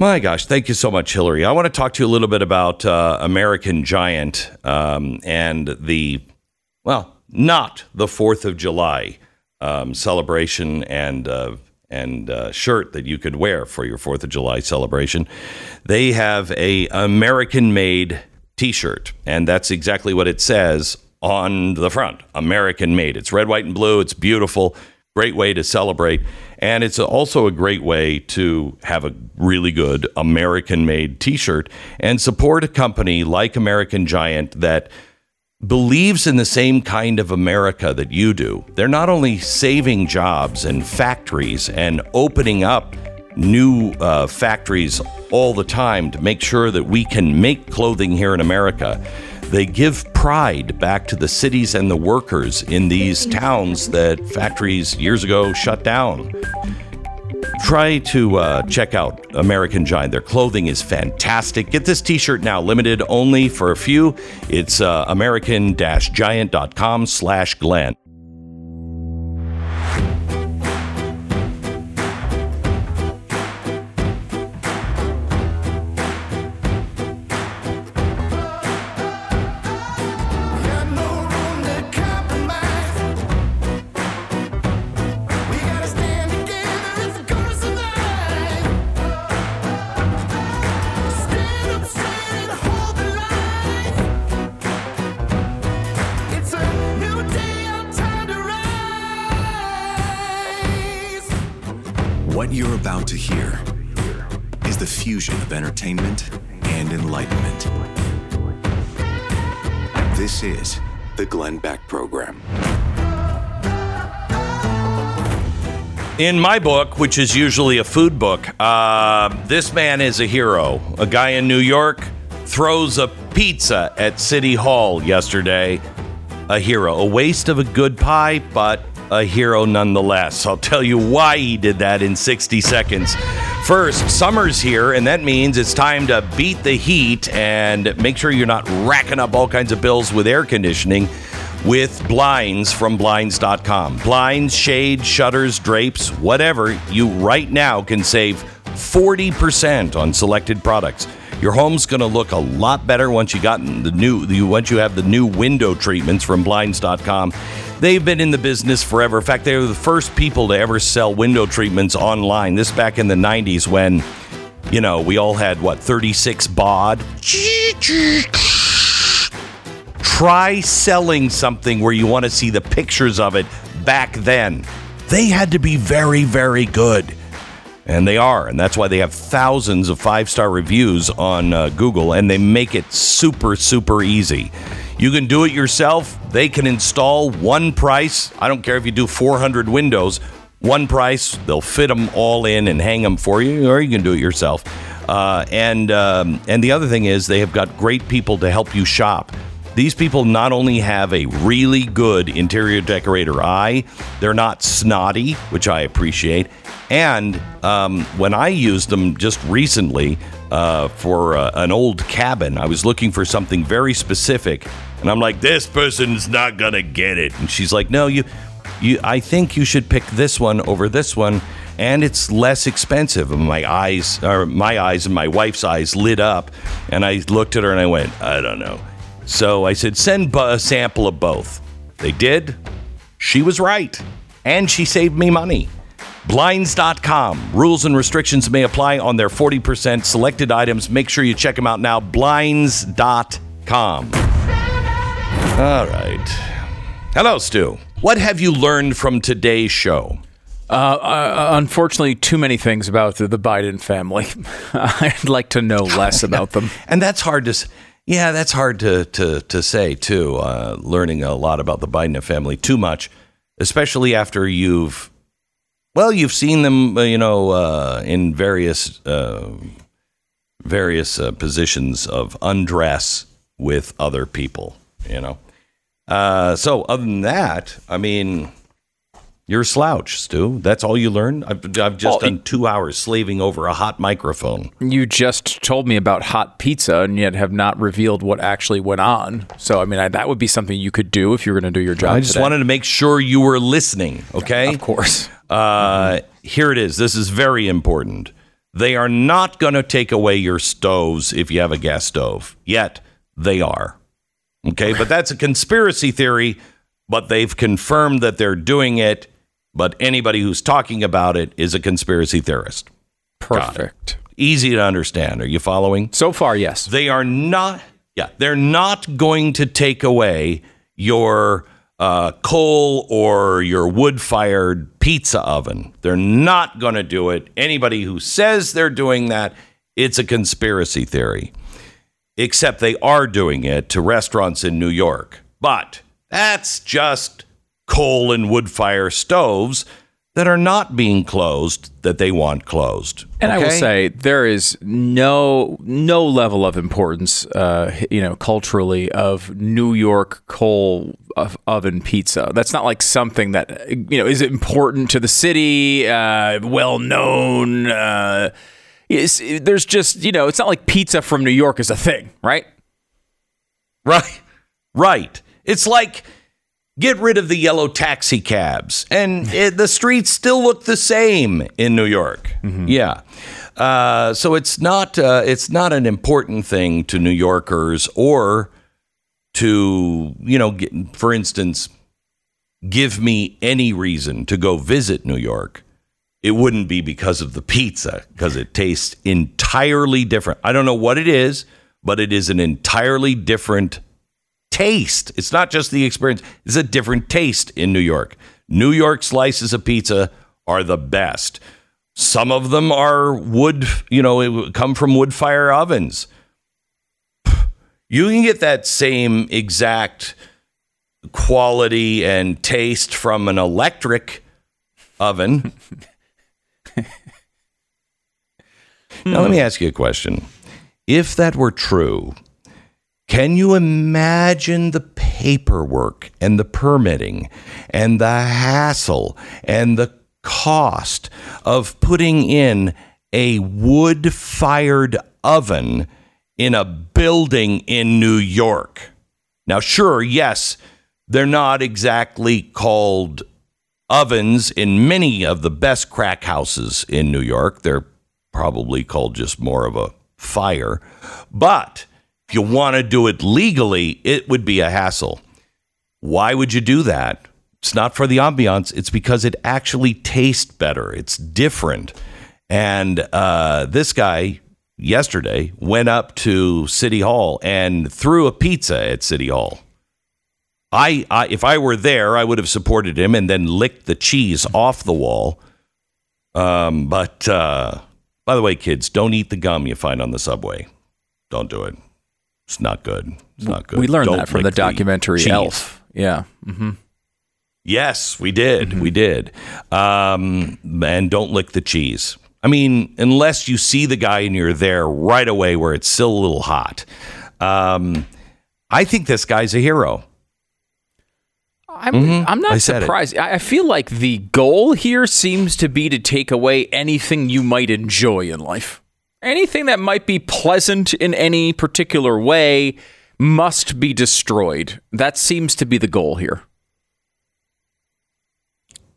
My gosh, thank you so much, Hillary. I want to talk to you a little bit about uh, American Giant um, and the, well, not the 4th of July um, celebration and uh, and uh, shirt that you could wear for your Fourth of July celebration. They have a American-made T-shirt, and that's exactly what it says on the front: American-made. It's red, white, and blue. It's beautiful. Great way to celebrate, and it's also a great way to have a really good American-made T-shirt and support a company like American Giant that believes in the same kind of America that you do. They're not only saving jobs and factories and opening up new uh, factories all the time to make sure that we can make clothing here in America. They give pride back to the cities and the workers in these towns that factories years ago shut down try to uh, check out American Giant. Their clothing is fantastic. Get this t-shirt now, limited only for a few. It's uh, american-giant.com slash Glenn. About to hear is the fusion of entertainment and enlightenment. This is the Glenn Beck Program. In my book, which is usually a food book, uh, this man is a hero. A guy in New York throws a pizza at City Hall yesterday. A hero. A waste of a good pie, but a hero nonetheless. I'll tell you why he did that in 60 seconds. First, summer's here, and that means it's time to beat the heat and make sure you're not racking up all kinds of bills with air conditioning with blinds from blinds.com. Blinds, shades, shutters, drapes, whatever, you right now can save 40% on selected products. Your home's going to look a lot better once you got the new once you have the new window treatments from blinds.com. They've been in the business forever. In fact, they were the first people to ever sell window treatments online. This back in the 90s when you know, we all had what 36 baud. Try selling something where you want to see the pictures of it back then. They had to be very, very good. And they are. And that's why they have thousands of five star reviews on uh, Google and they make it super, super easy. You can do it yourself. They can install one price. I don't care if you do 400 windows, one price. They'll fit them all in and hang them for you, or you can do it yourself. Uh, and um, and the other thing is they have got great people to help you shop. These people not only have a really good interior decorator eye, they're not snotty, which I appreciate. And um, when I used them just recently uh, for uh, an old cabin, I was looking for something very specific, and I'm like, "This person's not gonna get it." And she's like, "No, you, you. I think you should pick this one over this one." and it's less expensive. And my eyes, or my eyes and my wife's eyes lit up, and I looked at her and I went, I don't know. So I said, send a sample of both. They did. She was right, and she saved me money. Blinds.com. Rules and restrictions may apply on their 40% selected items. Make sure you check them out now. Blinds.com. All right. Hello, Stu. What have you learned from today's show? Uh, unfortunately, too many things about the, the Biden family. I'd like to know less about them. And that's hard to, yeah, that's hard to to to say too. Uh, learning a lot about the Biden family too much, especially after you've, well, you've seen them, uh, you know, uh, in various uh, various uh, positions of undress with other people. You know, uh, so other than that, I mean. You're a slouch, Stu. That's all you learned. I've, I've just Well, done two hours slaving over a hot microphone. You just told me about hot pizza and yet have not revealed what actually went on. So, I mean, I, that would be something you could do if you were going to do your job. I just today. wanted to make sure you were listening. Okay. Of course. Uh, here it is. This is very important. They are not going to take away your stoves if you have a gas stove. Yet they are. Okay, but that's a conspiracy theory, but they've confirmed that they're doing it. But anybody who's talking about it is a conspiracy theorist. Perfect. Easy to understand. Are you following? So far, yes. They are not, yeah, they're not going to take away your uh, coal or your wood fired pizza oven. They're not going to do it. Anybody who says they're doing that, it's a conspiracy theory. Except they are doing it to restaurants in New York. But that's just coal and wood fire stoves that are not being closed that they want closed. And I will say there is no no level of importance, uh, you know, culturally of New York coal oven pizza. That's not like something that you know is important to the city, uh, well known. Uh, it's, there's just you know, it's not like pizza from New York is a thing, right? Right. Right. It's like get rid of the yellow taxi cabs and it, the streets still look the same in New York. Yeah. Uh, so it's not uh, it's not an important thing to New Yorkers or to you know get, for instance give me any reason to go visit New York. It wouldn't be because of the pizza because it tastes entirely different. I don't know what it is, but it is an entirely different taste. It's not just the experience, it's a different taste in New York. New York slices of pizza are the best. Some of them are wood, you know, it come from wood fire ovens. You can get that same exact quality and taste from an electric oven. now, let me ask you a question. If that were true, can you imagine the paperwork and the permitting and the hassle and the cost of putting in a wood fired oven in a building in New York? Now, sure, yes, they're not exactly called ovens in many of the best crack houses in New York. They're probably called just more of a fire. But if you want to do it legally, it would be a hassle. Why would you do that? It's not for the ambiance, it's because it actually tastes better. It's different. And uh, this guy yesterday went up to City Hall and threw a pizza at City Hall. I, I if I were there, I would have supported him and then licked the cheese off the wall. Um, but uh, by the way, kids, don't eat the gum you find on the subway. Don't do it. It's not good. It's not good. We learned Don't that from the documentary cheese. Elf. Yeah. hmm Yes, we did. Mm-hmm. We did. Um, and don't lick the cheese. I mean, unless you see the guy and you're there right away where it's still a little hot. Um, I think this guy's a hero. I'm, I'm Mm-hmm. I not it. surprised. I I feel like the goal here seems to be to take away anything you might enjoy in life. Anything that might be pleasant in any particular way must be destroyed. That seems to be the goal here.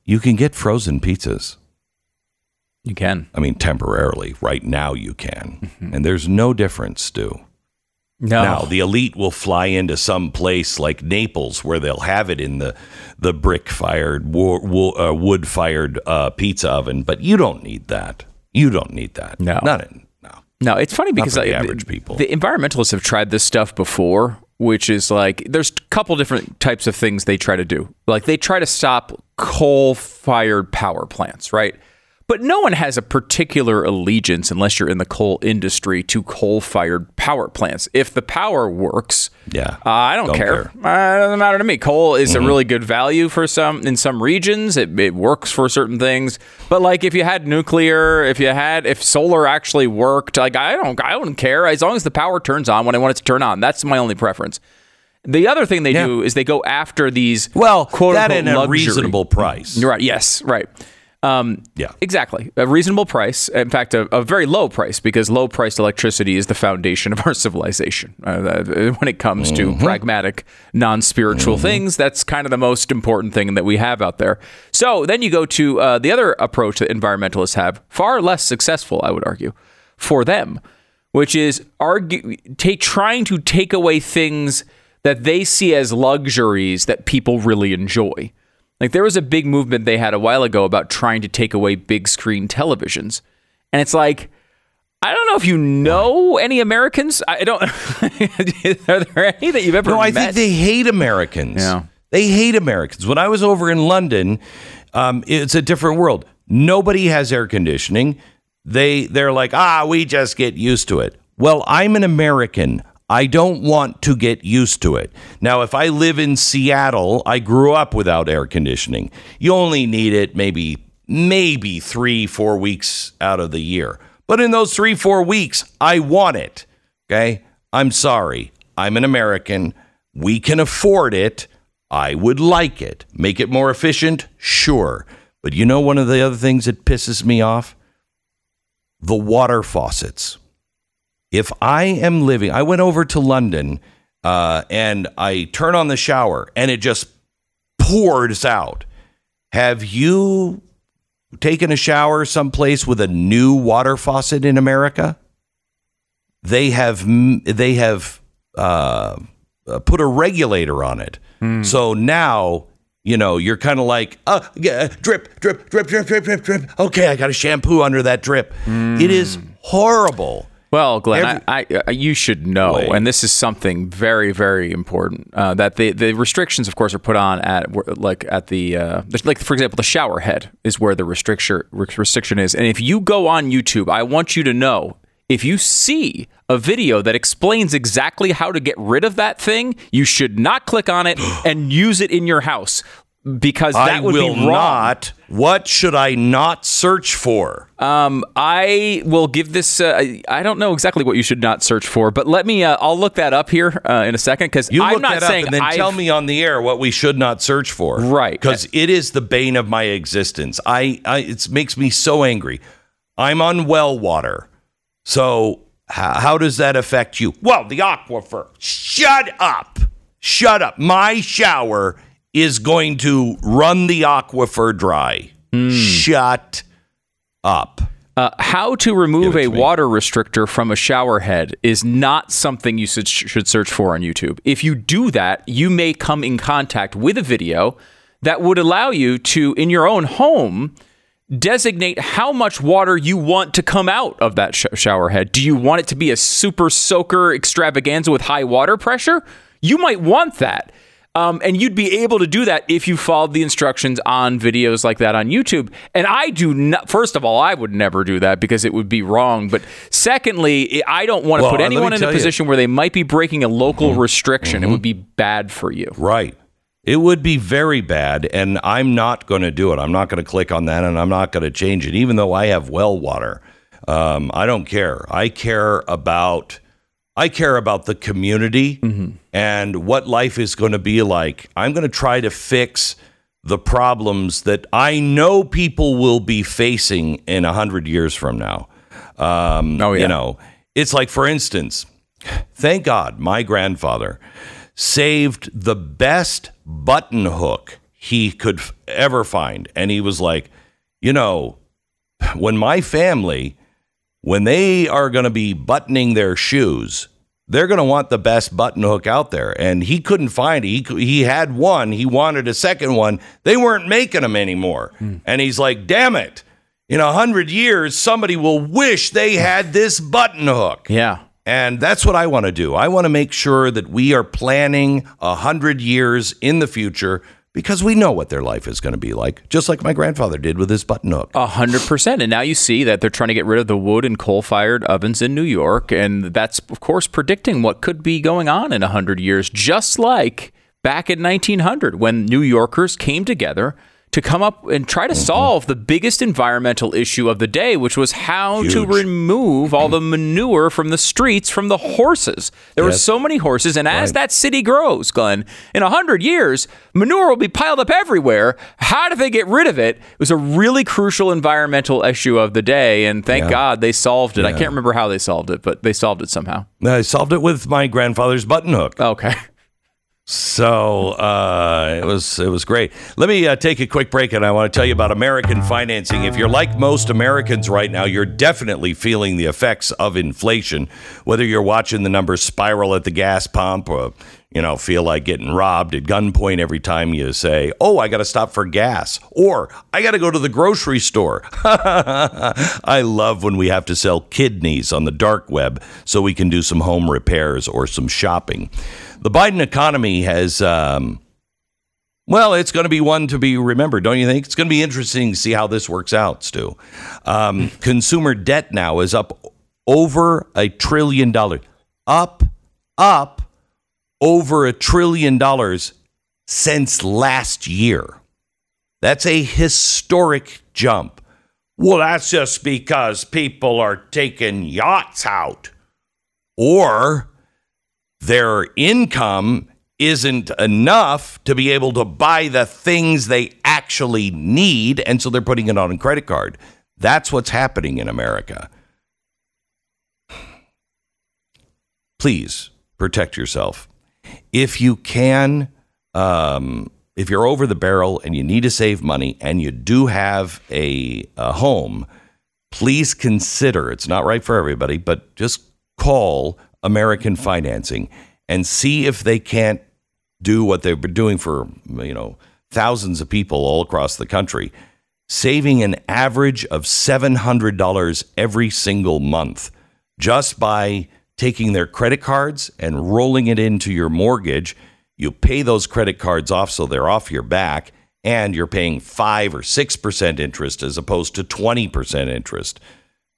You can get frozen pizzas. You can. I mean, temporarily. Right now, you can. And there's no difference, Stu. No. Now, the elite will fly into some place like Naples where they'll have it in the, the brick fired, uh, wood fired uh, pizza oven, but you don't need that. You don't need that. No. Not in, no. It's funny because for the average people. the environmentalists have tried this stuff before, which is like there's a couple different types of things they try to do. Like they try to stop coal-fired power plants, right? But no one has a particular allegiance unless you're in the coal industry to coal-fired power plants. If the power works, Yeah. uh, I don't, Don't care. care. Uh, it doesn't matter to me. Coal is a really good value for some in some regions. It, it works for certain things. But like if you had nuclear, if you had if solar actually worked, like I don't I don't care as long as the power turns on when I want it to turn on. That's my only preference. The other thing they Yeah. do is they go after these Well, quote that unquote at a luxury- reasonable price. You're right. Yes. Right. Um, Yeah. exactly. A reasonable price. In fact, a, a very low price because low priced electricity is the foundation of our civilization. Uh, when it comes to pragmatic, non spiritual things, that's kind of the most important thing that we have out there. So then you go to uh, the other approach that environmentalists have, far less successful, I would argue, for them, which is argue, ta- trying to take away things that they see as luxuries that people really enjoy. Like there was a big movement they had a while ago about trying to take away big screen televisions. And it's like, I don't know if you know any Americans. I don't. are there any that you've ever met? No, I met? think they hate Americans. Yeah. They hate Americans. When I was over in London, um, it's a different world. Nobody has air conditioning. They they're like, ah, we just get used to it. Well, I'm an American. I don't want to get used to it. Now, if I live in Seattle, I grew up without air conditioning. You only need it maybe maybe three, four weeks out of the year. But in those three, four weeks, I want it. Okay. I'm sorry. I'm an American. We can afford it. I would like it. Make it more efficient? Sure. But you know, one of the other things that pisses me off? The water faucets. If I am living, I went over to London uh, and I turn on the shower and it just pours out. Have you taken a shower someplace with a new water faucet in America? They have they have uh, uh, put a regulator on it, so now you know you're kind of like, uh, yeah, drip, drip, drip, drip, drip, drip, drip. Okay, I got a shampoo under that drip. It is horrible. Well, Glenn, Every- I, I, I, you should know, Wait. and this is something very, very important. Uh, that the the restrictions, of course, are put on at like at the uh, like for example, the shower head is where the restriction restriction is. And if you go on YouTube, I want you to know if you see a video that explains exactly how to get rid of that thing, you should not click on it and use it in your house because that I would will be wrong. not. What should I not search for? Um, I will give this. Uh, I- don't know exactly what you should not search for, but let me. Uh, I'll look that up here uh, in a second because You I'm look not that saying up and then I've- tell me on the air what we should not search for. Right. Because it is the bane of my existence. I, I it makes me so angry. I'm on well water. So how, how does that affect you? Well, the aquifer. Shut up. Shut up. My shower is going to run the aquifer dry. Hmm. Shut up. Uh, how to remove a me. water restrictor from a shower head is not something you should, should search for on YouTube. If you do that, you may come in contact with a video that would allow you to, in your own home, designate how much water you want to come out of that sh- shower head. Do you want it to be a super soaker extravaganza with high water pressure? You might want that. Um, and you'd be able to do that if you followed the instructions on videos like that on YouTube. And I do not, first of all, I would never do that because it would be wrong. But secondly, I don't want to Well, put anyone in a tell you. Mm-hmm. position where they might be breaking a local restriction. It would be bad for you. Right. It would be very bad, and I'm not going to do it. I'm not going to click on that, and I'm not going to change it, even though I have well water. Um, I don't care. I care about. I care about the community and what life is going to be like. I'm going to try to fix the problems that I know people will be facing in a hundred years from now. Um, Oh, yeah. You know, it's like, for instance, thank God my grandfather saved the best button hook he could f- ever find. And he was like, you know, when my family, when they are going to be buttoning their shoes, they're going to want the best button hook out there. And he couldn't find it. He, he had one, he wanted a second one. They weren't making them anymore. Hmm. And he's like, damn it. In a hundred years, somebody will wish they had this button hook. Yeah. And that's what I want to do. I want to make sure that we are planning a hundred years in the future because we know what their life is going to be like, just like my grandfather did with his button hook. A hundred percent. And now you see that they're trying to get rid of the wood and coal fired ovens in New York. And that's, of course, predicting what could be going on in a hundred years, just like back in 1900 when New Yorkers came together to come up and try to solve the biggest environmental issue of the day, which was how to remove all the manure from the streets from the horses. There were so many horses, and as Right. that city grows, Glenn, in a hundred years, manure will be piled up everywhere. How do they get rid of it? It was a really crucial environmental issue of the day, and thank Yeah. God they solved it. I can't remember how they solved it, but they solved it somehow. I solved it with my grandfather's button hook. Okay. So uh, it was it was great. Let me uh, take a quick break, and I want to tell you about American financing. If you're like most Americans right now, you're definitely feeling the effects of inflation. Whether you're watching the numbers spiral at the gas pump, or you know feel like getting robbed at gunpoint every time you say, "Oh, I got to stop for gas," or "I got to go to the grocery store." I love when we have to sell kidneys on the dark web so we can do some home repairs or some shopping. The Biden economy has, um, well, it's going to be one to be remembered, don't you think? It's going to be interesting to see how this works out, Stu. Um, consumer debt now is up over a trillion dollars. Up, up over a trillion dollars since last year. That's a historic jump. Well, that's just because people are taking yachts out. Or their income isn't enough to be able to buy the things they actually need. And so they're putting it on a credit card. That's what's happening in America. Please protect yourself. If you can, um, if you're over the barrel and you need to save money and you do have a, a home, please consider it's not right for everybody, but just call American Financing and see if they can't do what they've been doing for you know thousands of people all across the country, saving an average of seven hundred dollars every single month just by taking their credit cards and rolling it into your mortgage. You pay those credit cards off so they're off your back, and you're paying five or six percent interest as opposed to twenty percent interest.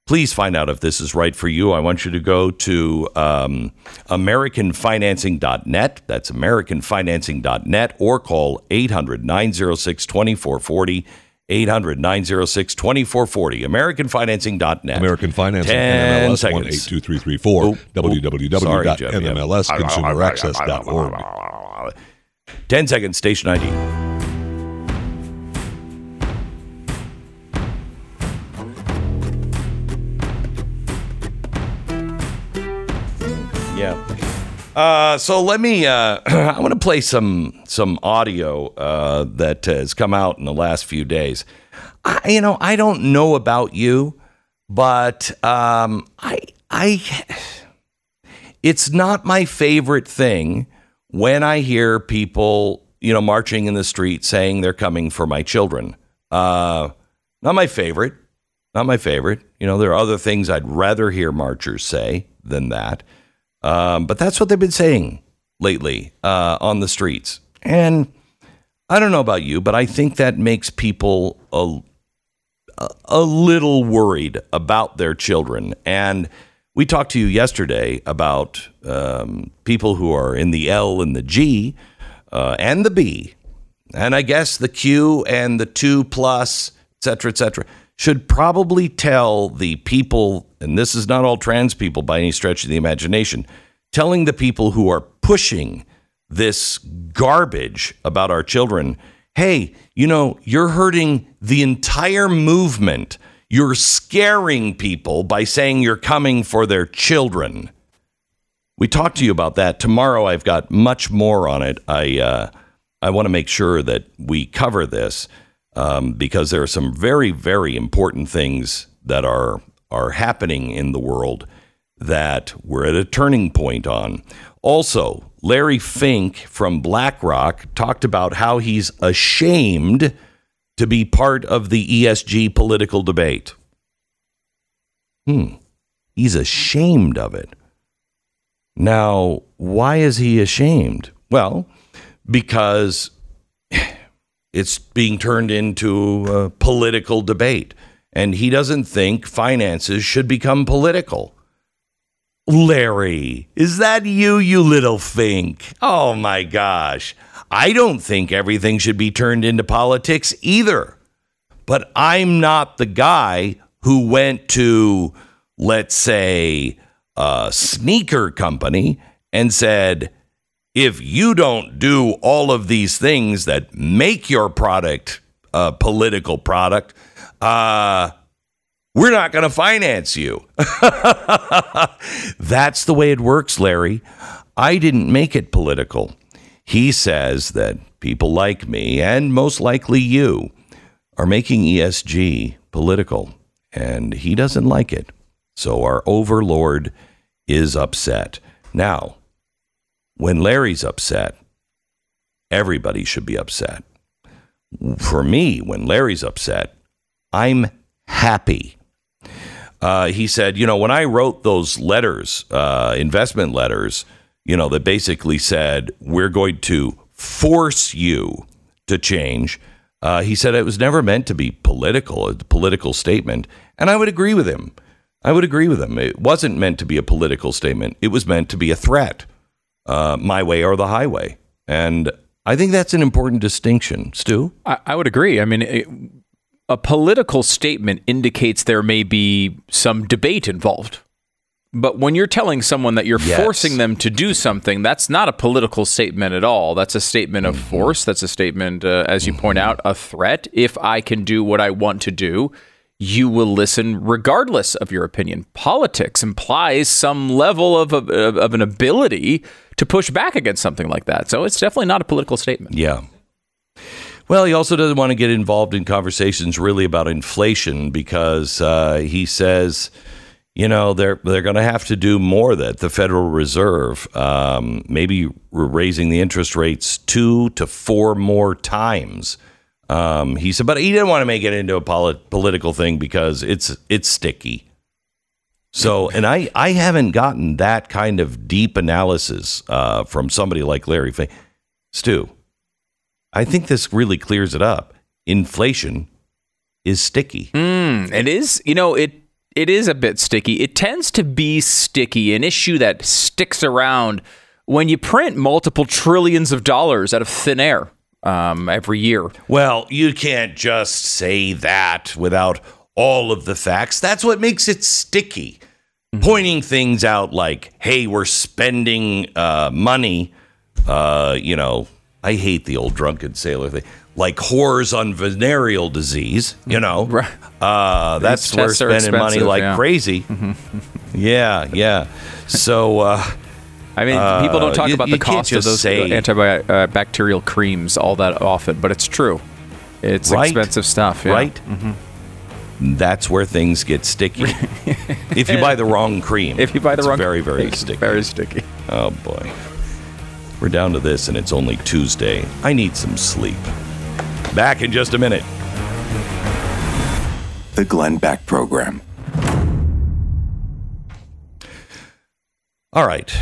Please find out if this is right for you. I want you to go to um, AmericanFinancing.net. That's AmericanFinancing.net or call 800 906 2440. 800 906 2440. AmericanFinancing.net. American Financing, 10 NMLS seconds. 182334, Oop, oop. Sorry, Jeff. Yeah. www.nmlsconsumeraccess.org. 10 seconds, station ID. Uh, so let me. Uh, I want to play some some audio uh, that has come out in the last few days. I, you know, I don't know about you, but um, I I it's not my favorite thing when I hear people, you know, marching in the street saying they're coming for my children. Uh, not my favorite. Not my favorite. You know, there are other things I'd rather hear marchers say than that. Um, but that's what they've been saying lately uh, on the streets. And I don't know about you, but I think that makes people a, a, little worried about their children. And we talked to you yesterday about um, people who are in the L and the G uh, and the B, and I guess the Q and the two plus, et cetera, et cetera, should probably tell the people, and this is not all trans people by any stretch of the imagination, telling the people who are pushing this garbage about our children, hey, you know, you're hurting the entire movement. You're scaring people by saying you're coming for their children. We talked to you about that. Tomorrow I've got much more on it. I uh, I want to make sure that we cover this um, because there are some very very important things that are are happening in the world that we're at a turning point on. Also, Larry Fink from BlackRock talked about how he's ashamed to be part of the ESG political debate. Hmm. He's ashamed of it. Now, why is he ashamed? Well, because it's being turned into a political debate, and he doesn't think finances should become political. Larry, is that you, you little fink? Oh my gosh. I don't think everything should be turned into politics either. But I'm not the guy who went to, let's say, a sneaker company and said, if you don't do all of these things that make your product a political product, uh, we're not going to finance you. That's the way it works, Larry. I didn't make it political. He says that people like me, and most likely you, are making ESG political, and he doesn't like it. So our overlord is upset. Now, when Larry's upset, everybody should be upset. For me, when Larry's upset, I'm happy. Uh, he said, you know, when I wrote those letters, uh, investment letters, you know, that basically said, we're going to force you to change. Uh, he said it was never meant to be political, a political statement. And I would agree with him. I would agree with him. It wasn't meant to be a political statement, it was meant to be a threat uh, my way or the highway. And I think that's an important distinction, Stu. I, I would agree. I mean, it, a political statement indicates there may be some debate involved. But when you're telling someone that you're Yes. forcing them to do something, that's not a political statement at all. That's a statement of force. That's a statement, uh, as you point out, a threat. If I can do what I want to do, you will listen regardless of your opinion. Politics implies some level of, of, of an ability to push back against something like that. So it's definitely not a political statement. Yeah. Well, he also doesn't want to get involved in conversations really about inflation because uh, he says, you know, they're they're going to have to do more. That the Federal Reserve, um, maybe raising the interest rates two to four more times. Um, he said, but he didn't want to make it into a polit- political thing because it's it's sticky. So, and I I haven't gotten that kind of deep analysis uh, from somebody like Larry Fay. Stu, I think this really clears it up. Inflation is sticky. It is, you know, it it is a bit sticky. It tends to be sticky, an issue that sticks around when you print multiple trillions of dollars out of thin air um, every year. Well, you can't just say that without all of the facts. That's what makes it sticky. Pointing things out like, hey, we're spending uh, money. Uh, you know, I hate the old drunken sailor thing. Like whores on venereal disease, you know. Right. Uh, that's These we're spending money like yeah. crazy. yeah, yeah. So, uh, I mean, people don't uh, talk you- about the cost of those say- antibacterial uh, creams all that often, but it's true. It's Right. expensive stuff, yeah. right? Mm-hmm. That's where things get sticky. if you buy the wrong cream, If you buy the it's wrong, very, very sticky. very sticky. Oh boy, we're down to this, and it's only Tuesday. I need some sleep. Back in just a minute. The Glenn Beck Program. All right.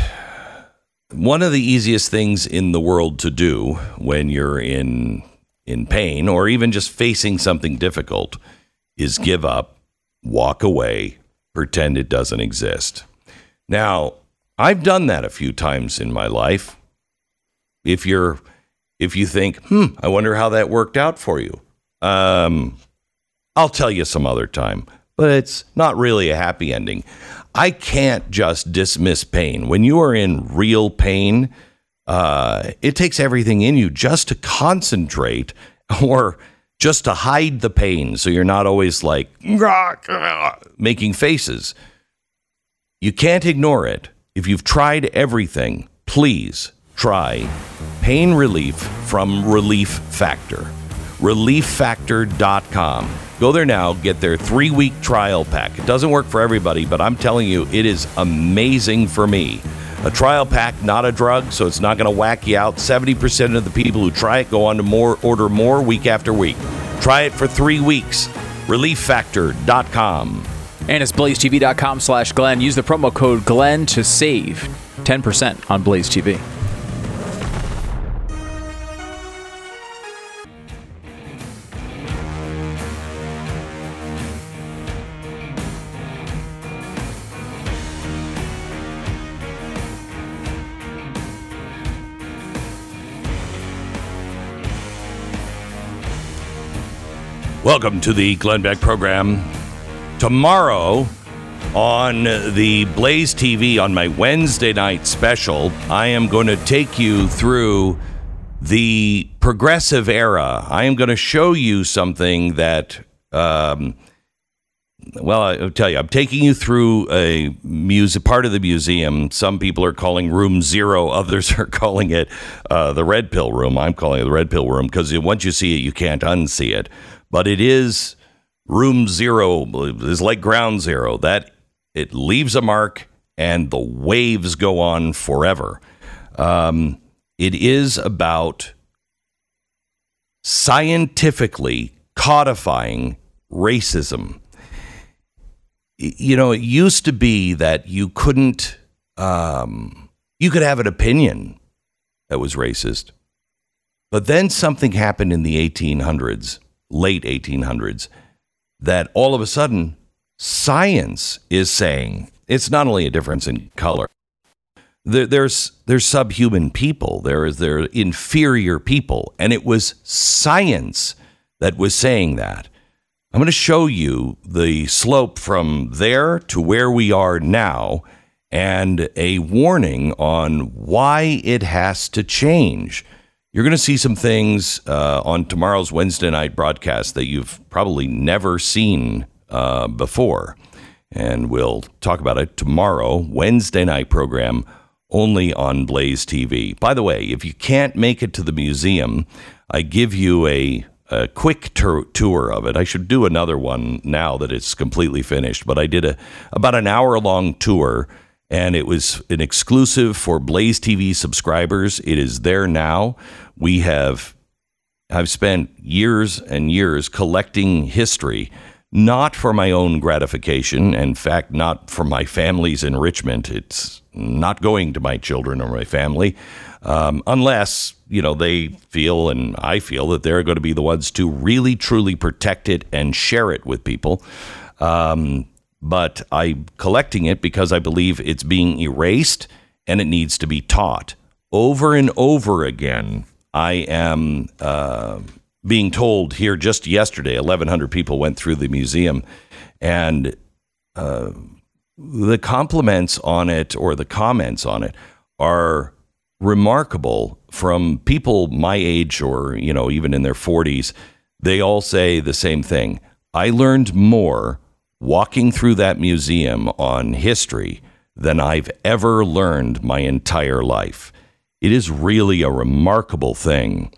One of the easiest things in the world to do when you're in in pain or even just facing something difficult is give up, walk away, pretend it doesn't exist. Now, I've done that a few times in my life. If you're if you think, "Hmm, I wonder how that worked out for you." Um I'll tell you some other time, but it's not really a happy ending. I can't just dismiss pain. When you are in real pain, uh, it takes everything in you just to concentrate or just to hide the pain so you're not always like making faces. You can't ignore it. If you've tried everything, please try pain relief from Relief Factor. ReliefFactor.com. Go there now, get their three week trial pack. It doesn't work for everybody, but I'm telling you, it is amazing for me. A trial pack, not a drug, so it's not going to whack you out. 70% of the people who try it go on to more order more week after week. Try it for three weeks. ReliefFactor.com. And it's blazetv.com slash Glenn. Use the promo code Glenn to save 10% on Blaze TV. Welcome to the Glenn Beck program. Tomorrow on the Blaze TV on my Wednesday night special, I am going to take you through the progressive era. I am going to show you something that, um, well, I'll tell you, I'm taking you through a music part of the museum. Some people are calling room zero, others are calling it uh, the red pill room. I'm calling it the red pill room because once you see it, you can't unsee it. But it is room zero, is like ground zero. That it leaves a mark and the waves go on forever. Um, it is about scientifically codifying racism. You know, it used to be that you couldn't, um, you could have an opinion that was racist. But then something happened in the 1800s, late 1800s, that all of a sudden science is saying it's not only a difference in color. There, there's there's subhuman people. There is there inferior people, and it was science that was saying that. I'm going to show you the slope from there to where we are now, and a warning on why it has to change. You're going to see some things uh, on tomorrow's Wednesday night broadcast that you've probably never seen uh, before. And we'll talk about it tomorrow, Wednesday night program, only on Blaze TV. By the way, if you can't make it to the museum, I give you a, a quick tour of it. I should do another one now that it's completely finished, but I did a about an hour long tour and it was an exclusive for Blaze TV subscribers. It is there now. We have I've spent years and years collecting history, not for my own gratification, in fact, not for my family's enrichment. It's not going to my children or my family, um, unless you know they feel and I feel that they're going to be the ones to really truly protect it and share it with people. Um, but I'm collecting it because I believe it's being erased and it needs to be taught over and over again. I am uh, being told here just yesterday, 1,100 people went through the museum, and uh, the compliments on it or the comments on it are remarkable from people my age or you know even in their 40s they all say the same thing. I learned more walking through that museum on history than i've ever learned my entire life it is really a remarkable thing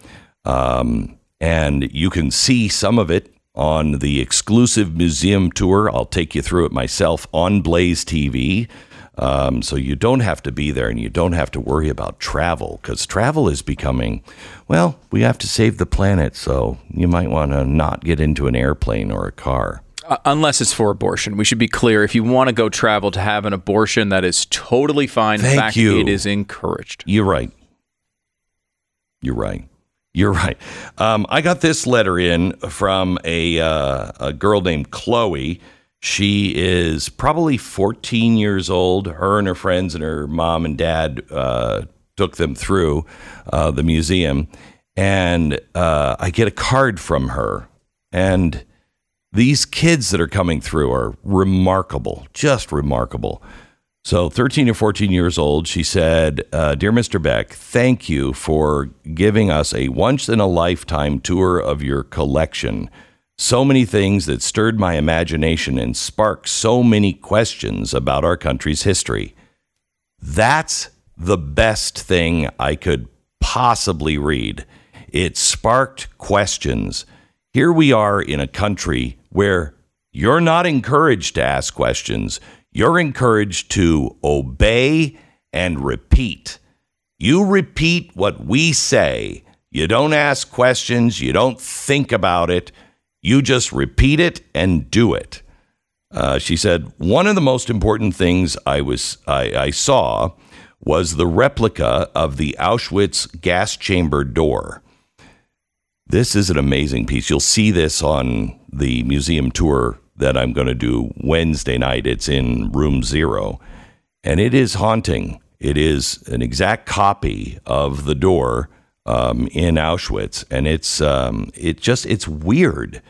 um, and you can see some of it on the exclusive museum tour. I'll take you through it myself on Blaze TV. Um, so you don't have to be there and you don't have to worry about travel because travel is becoming, well, we have to save the planet. So you might want to not get into an airplane or a car. Uh, unless it's for abortion. We should be clear. If you want to go travel to have an abortion, that is totally fine. In Thank fact, you. it is encouraged. You're right. You're right. You're right. Um, I got this letter in from a uh, a girl named Chloe. She is probably 14 years old. Her and her friends and her mom and dad uh, took them through uh, the museum, and uh, I get a card from her. And these kids that are coming through are remarkable, just remarkable. So, 13 or 14 years old, she said, uh, Dear Mr. Beck, thank you for giving us a once in a lifetime tour of your collection. So many things that stirred my imagination and sparked so many questions about our country's history. That's the best thing I could possibly read. It sparked questions. Here we are in a country where you're not encouraged to ask questions. You're encouraged to obey and repeat. You repeat what we say. You don't ask questions. You don't think about it. You just repeat it and do it. Uh, she said one of the most important things I was I, I saw was the replica of the Auschwitz gas chamber door. This is an amazing piece. You'll see this on the museum tour that I'm going to do Wednesday night. It's in room zero, and it is haunting. It is an exact copy of the door um, in Auschwitz, and it's um, it just it's weird.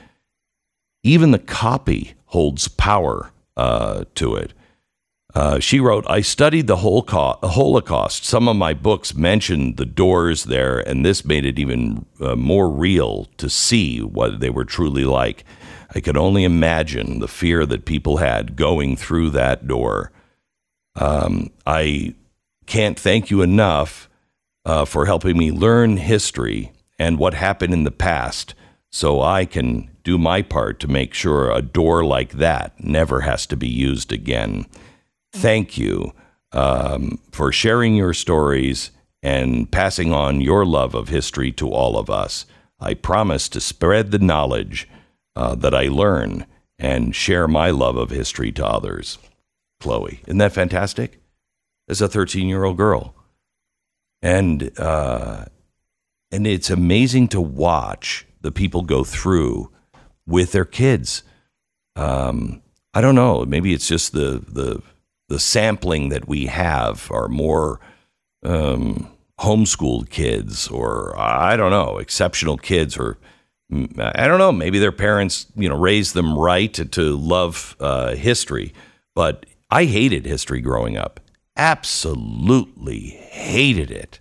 even the copy holds power uh, to it. Uh, she wrote, I studied the Holocaust. Some of my books mentioned the doors there, and this made it even uh, more real to see what they were truly like. I could only imagine the fear that people had going through that door. Um, I can't thank you enough uh, for helping me learn history and what happened in the past so I can do my part to make sure a door like that never has to be used again. Thank you um, for sharing your stories and passing on your love of history to all of us. I promise to spread the knowledge uh, that I learn and share my love of history to others. Chloe, isn't that fantastic? As a 13 year old girl. And, uh, and it's amazing to watch the people go through with their kids. Um, I don't know. Maybe it's just the, the, the sampling that we have are more um, homeschooled kids or I don't know, exceptional kids or mm, I don't know, maybe their parents, you know, raised them right to, to love uh, history. But I hated history growing up. Absolutely hated it.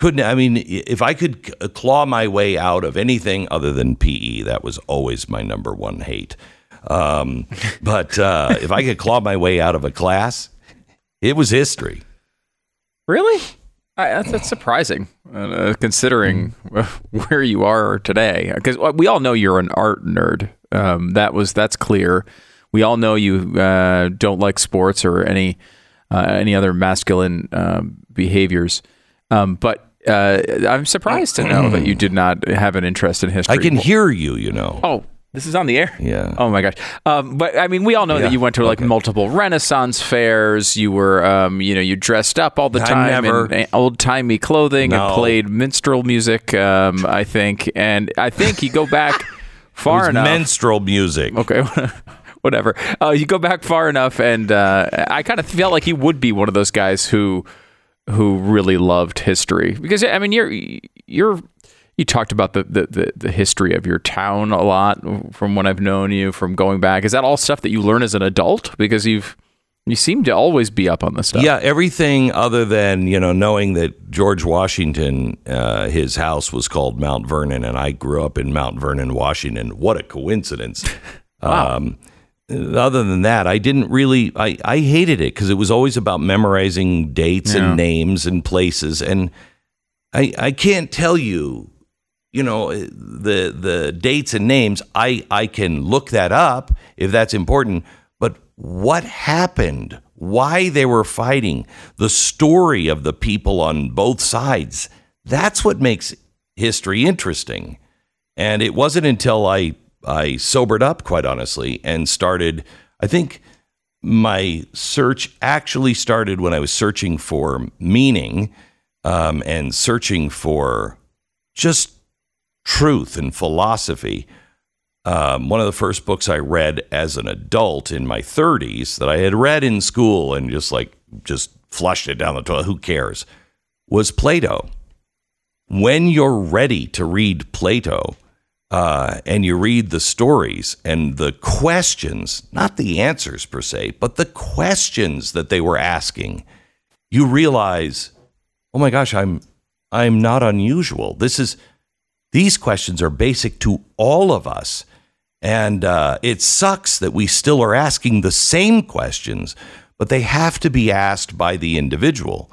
Couldn't, I mean, if I could claw my way out of anything other than PE, that was always my number one hate. Um, but uh, if I could claw my way out of a class, it was history. Really? I, that's, that's surprising, uh, considering where you are today. Because we all know you're an art nerd. Um, that was that's clear. We all know you uh, don't like sports or any uh, any other masculine um, behaviors. Um, but uh, I'm surprised to know that you did not have an interest in history. I can hear you, you know. Oh, this is on the air. Yeah. Oh my gosh. Um, but I mean, we all know Yeah, that you went to like okay. multiple Renaissance fairs. You were, um, you know, you dressed up all the time never- in old timey clothing and played minstrel music. Um, I think, and I think you go back far enough. Minstrel music. okay. Whatever. Uh, you go back far enough, and uh, I kind of felt like he would be one of those guys who who really loved history because I mean you're you're you talked about the, the, the, the history of your town a lot from when I've known you from going back. Is that all stuff that you learn as an adult? Because you've you seem to always be up on this stuff. Yeah, everything other than you know knowing that George Washington, uh, his house was called Mount Vernon, and I grew up in Mount Vernon, Washington. What a coincidence! Um, other than that, I didn't really. I, I hated it because it was always about memorizing dates Yeah. and names and places, and I I can't tell you, you know, the the dates and names. I I can look that up if that's important, but what happened? Why they were fighting? The story of the people on both sides. That's what makes history interesting. And it wasn't until I I sobered up, quite honestly, and started. I think my search actually started when I was searching for meaning um, and searching for just truth and philosophy. Um, one of the first books I read as an adult in my 30s that I had read in school and just like just flushed it down the toilet. Who cares? Was Plato. When you're ready to read Plato, uh, and you read the stories and the questions, not the answers per se, but the questions that they were asking, you realize, oh my gosh, I'm I'm not unusual. This is these questions are basic to all of us, and uh, it sucks that we still are asking the same questions, but they have to be asked by the individual.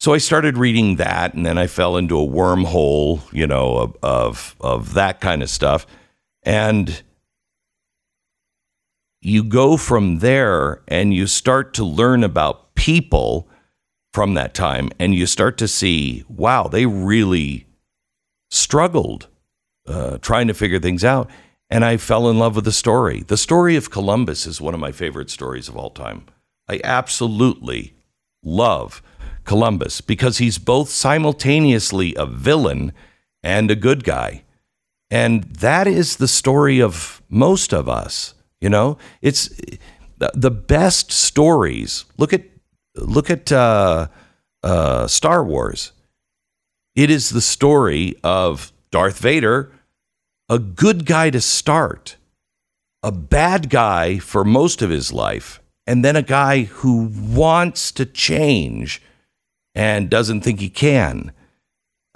So I started reading that, and then I fell into a wormhole, you know, of of, of that kind of stuff, and you go from there, and you start to learn about people from that time, and you start to see, wow, they really struggled uh, trying to figure things out, and I fell in love with the story. The story of Columbus is one of my favorite stories of all time. I absolutely love Columbus because he's both simultaneously a villain and a good guy. And that is the story of most of us. You know, it's the- best stories. Look at look at uh, uh, Star Wars. It is the story of Darth Vader, a good guy to start, a bad guy for most of his life, and then a guy who wants to change and doesn't think he can.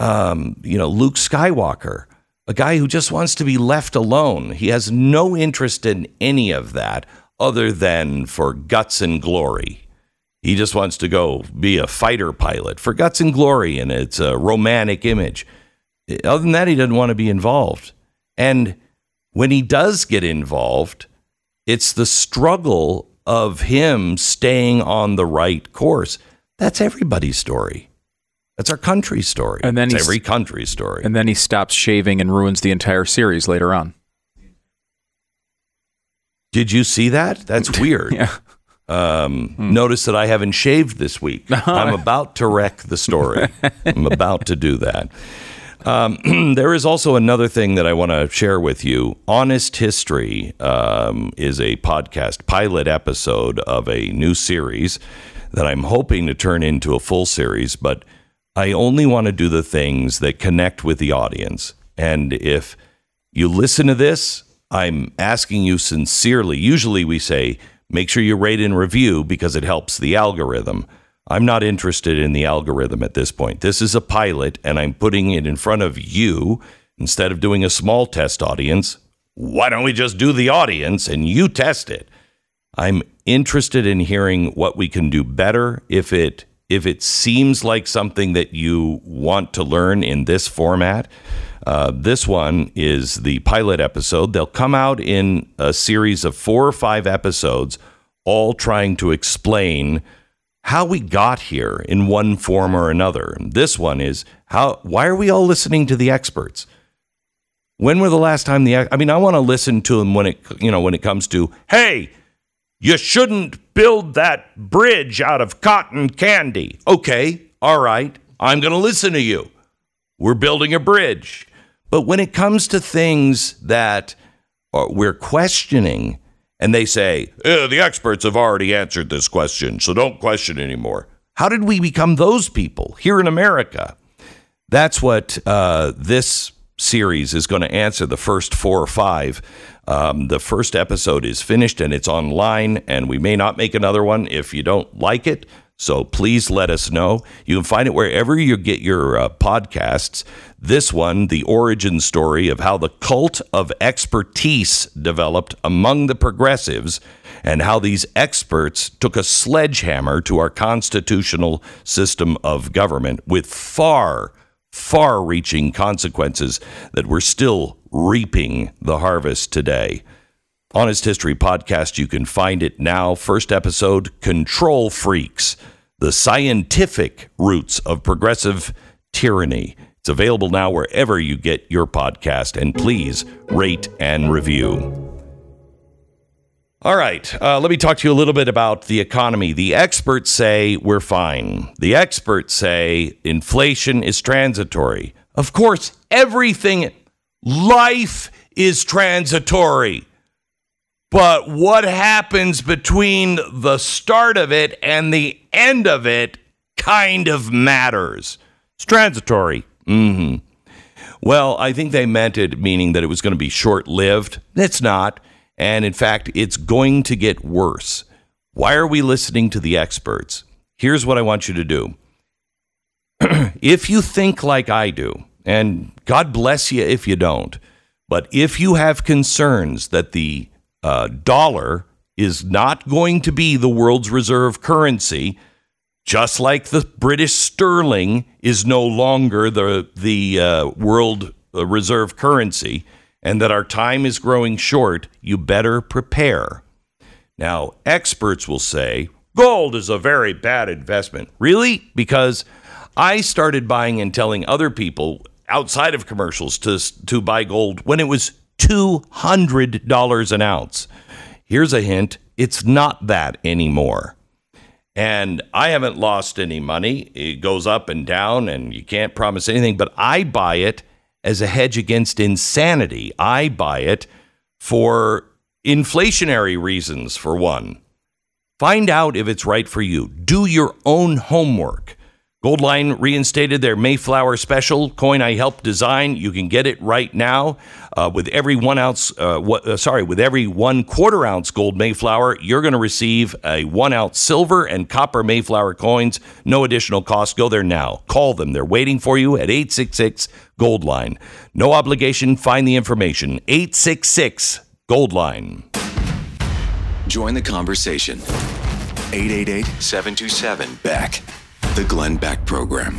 Um, you know, Luke Skywalker, a guy who just wants to be left alone. He has no interest in any of that other than for guts and glory. He just wants to go be a fighter pilot for guts and glory, and it's a romantic image. Other than that, he doesn't want to be involved. And when he does get involved, it's the struggle of him staying on the right course. That's everybody's story. That's our country's story. And then it's every country's story. And then he stops shaving and ruins the entire series later on. Did you see that? That's weird. Yeah. Um, Notice that I haven't shaved this week. I'm about to wreck the story. I'm about to do that. Um, there is also another thing that I want to share with you. Honest History um, is a podcast pilot episode of a new series that I'm hoping to turn into a full series, but I only want to do the things that connect with the audience. And if you listen to this, I'm asking you sincerely. Usually we say, make sure you rate and review because it helps the algorithm. I'm not interested in the algorithm at this point. This is a pilot, and I'm putting it in front of you instead of doing a small test audience. Why don't we just do the audience and you test it? I'm interested in hearing what we can do better if it if it seems like something that you want to learn in this format. Uh, this one is the pilot episode. They'll come out in a series of four or five episodes, all trying to explain how we got here in one form or another. This one is how why are we all listening to the experts? When were the last time the I mean I want to listen to them when it you know when it comes to hey you shouldn't build that bridge out of cotton candy. Okay, all right. I'm going to listen to you. We're building a bridge. But when it comes to things that are, we're questioning, and they say, "Eh, the experts have already answered this question, so don't question anymore. How did we become those people here in America? That's what uh, this series is going to answer the first four or five. Um, the first episode is finished and it's online, and we may not make another one if you don't like it. So please let us know. You can find it wherever you get your uh, podcasts. This one, the origin story of how the cult of expertise developed among the progressives and how these experts took a sledgehammer to our constitutional system of government with far, far reaching consequences that we're still reaping the harvest today. Honest History Podcast, you can find it now. First episode Control Freaks, the scientific roots of progressive tyranny. It's available now wherever you get your podcast, and please rate and review. All right, uh, let me talk to you a little bit about the economy. The experts say we're fine. The experts say inflation is transitory. Of course, everything, life is transitory. But what happens between the start of it and the end of it kind of matters. It's transitory. hmm Well, I think they meant it meaning that it was going to be short lived. It's not. And in fact, it's going to get worse. Why are we listening to the experts? Here's what I want you to do. if you think like I do, and God bless you if you don't, but if you have concerns that the uh, dollar is not going to be the world's reserve currency, just like the British sterling is no longer the the uh, world uh, reserve currency, and that our time is growing short, you better prepare. Now, experts will say gold is a very bad investment. Really? Because I started buying and telling other people outside of commercials to to buy gold when it was two hundred dollars an ounce. Here's a hint: it's not that anymore. And I haven't lost any money. It goes up and down, and you can't promise anything, but I buy it as a hedge against insanity. I buy it for inflationary reasons, for one. Find out if it's right for you. Do your own homework. Goldline reinstated their Mayflower special coin I helped design. You can get it right now uh, with every one ounce. Uh, what, uh, sorry, with every one quarter ounce gold Mayflower, you're going to receive a one ounce silver and copper Mayflower coins. No additional cost. Go there now. Call them. They're waiting for you at 866 Goldline. No obligation. Find the information. 866 Goldline. Join the conversation. 888 727 Beck. The Glenn Beck Program.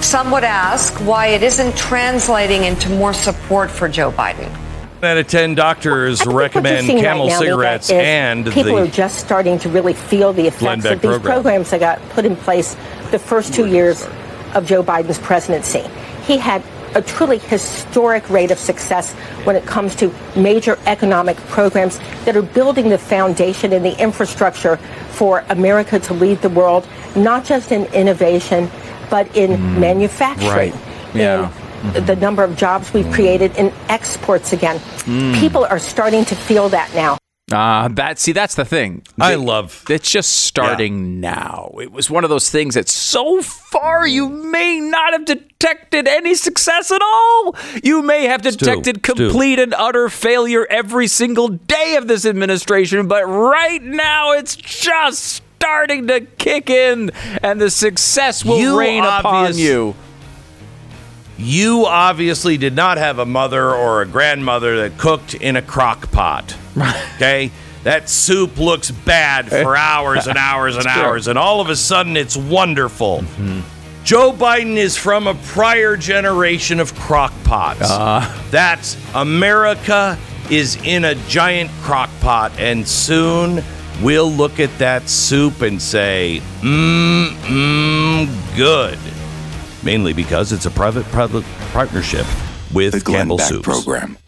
Some would ask why it isn't translating into more support for Joe Biden. Out of 10 doctors I think what you're recommend seeing right Camel now, cigarettes and people are just starting to really feel the Glenn effects of these program. programs that got put in place the first two years of Joe Biden's presidency. He had a truly historic rate of success when it comes to major economic programs that are building the foundation and the infrastructure for America to lead the world, not just in innovation, but in mm, manufacturing. right. Yeah. in mm-hmm. the number of jobs we've created in exports again. Mm. People are starting to feel that now. Uh, that see, that's the thing. I It- love- It's just starting now. It was one of those things that so far you may not have detected any success at all. You may have detected Stu. complete and utter failure every single day of this administration, but right now it's just starting to kick in, and the success will You rain upon you. You obviously did not have a mother or a grandmother that cooked in a crock pot. Okay? That soup looks bad for hours and hours and hours, and all of a sudden it's wonderful. Mm-hmm. Joe Biden is from a prior generation of crock pots. Uh-huh. That's America is in a giant crock pot, and soon we'll look at that soup and say, mmm, mmm, good. Mainly because it's a private public partnership with The Glenn Campbell Beck Soups. Program.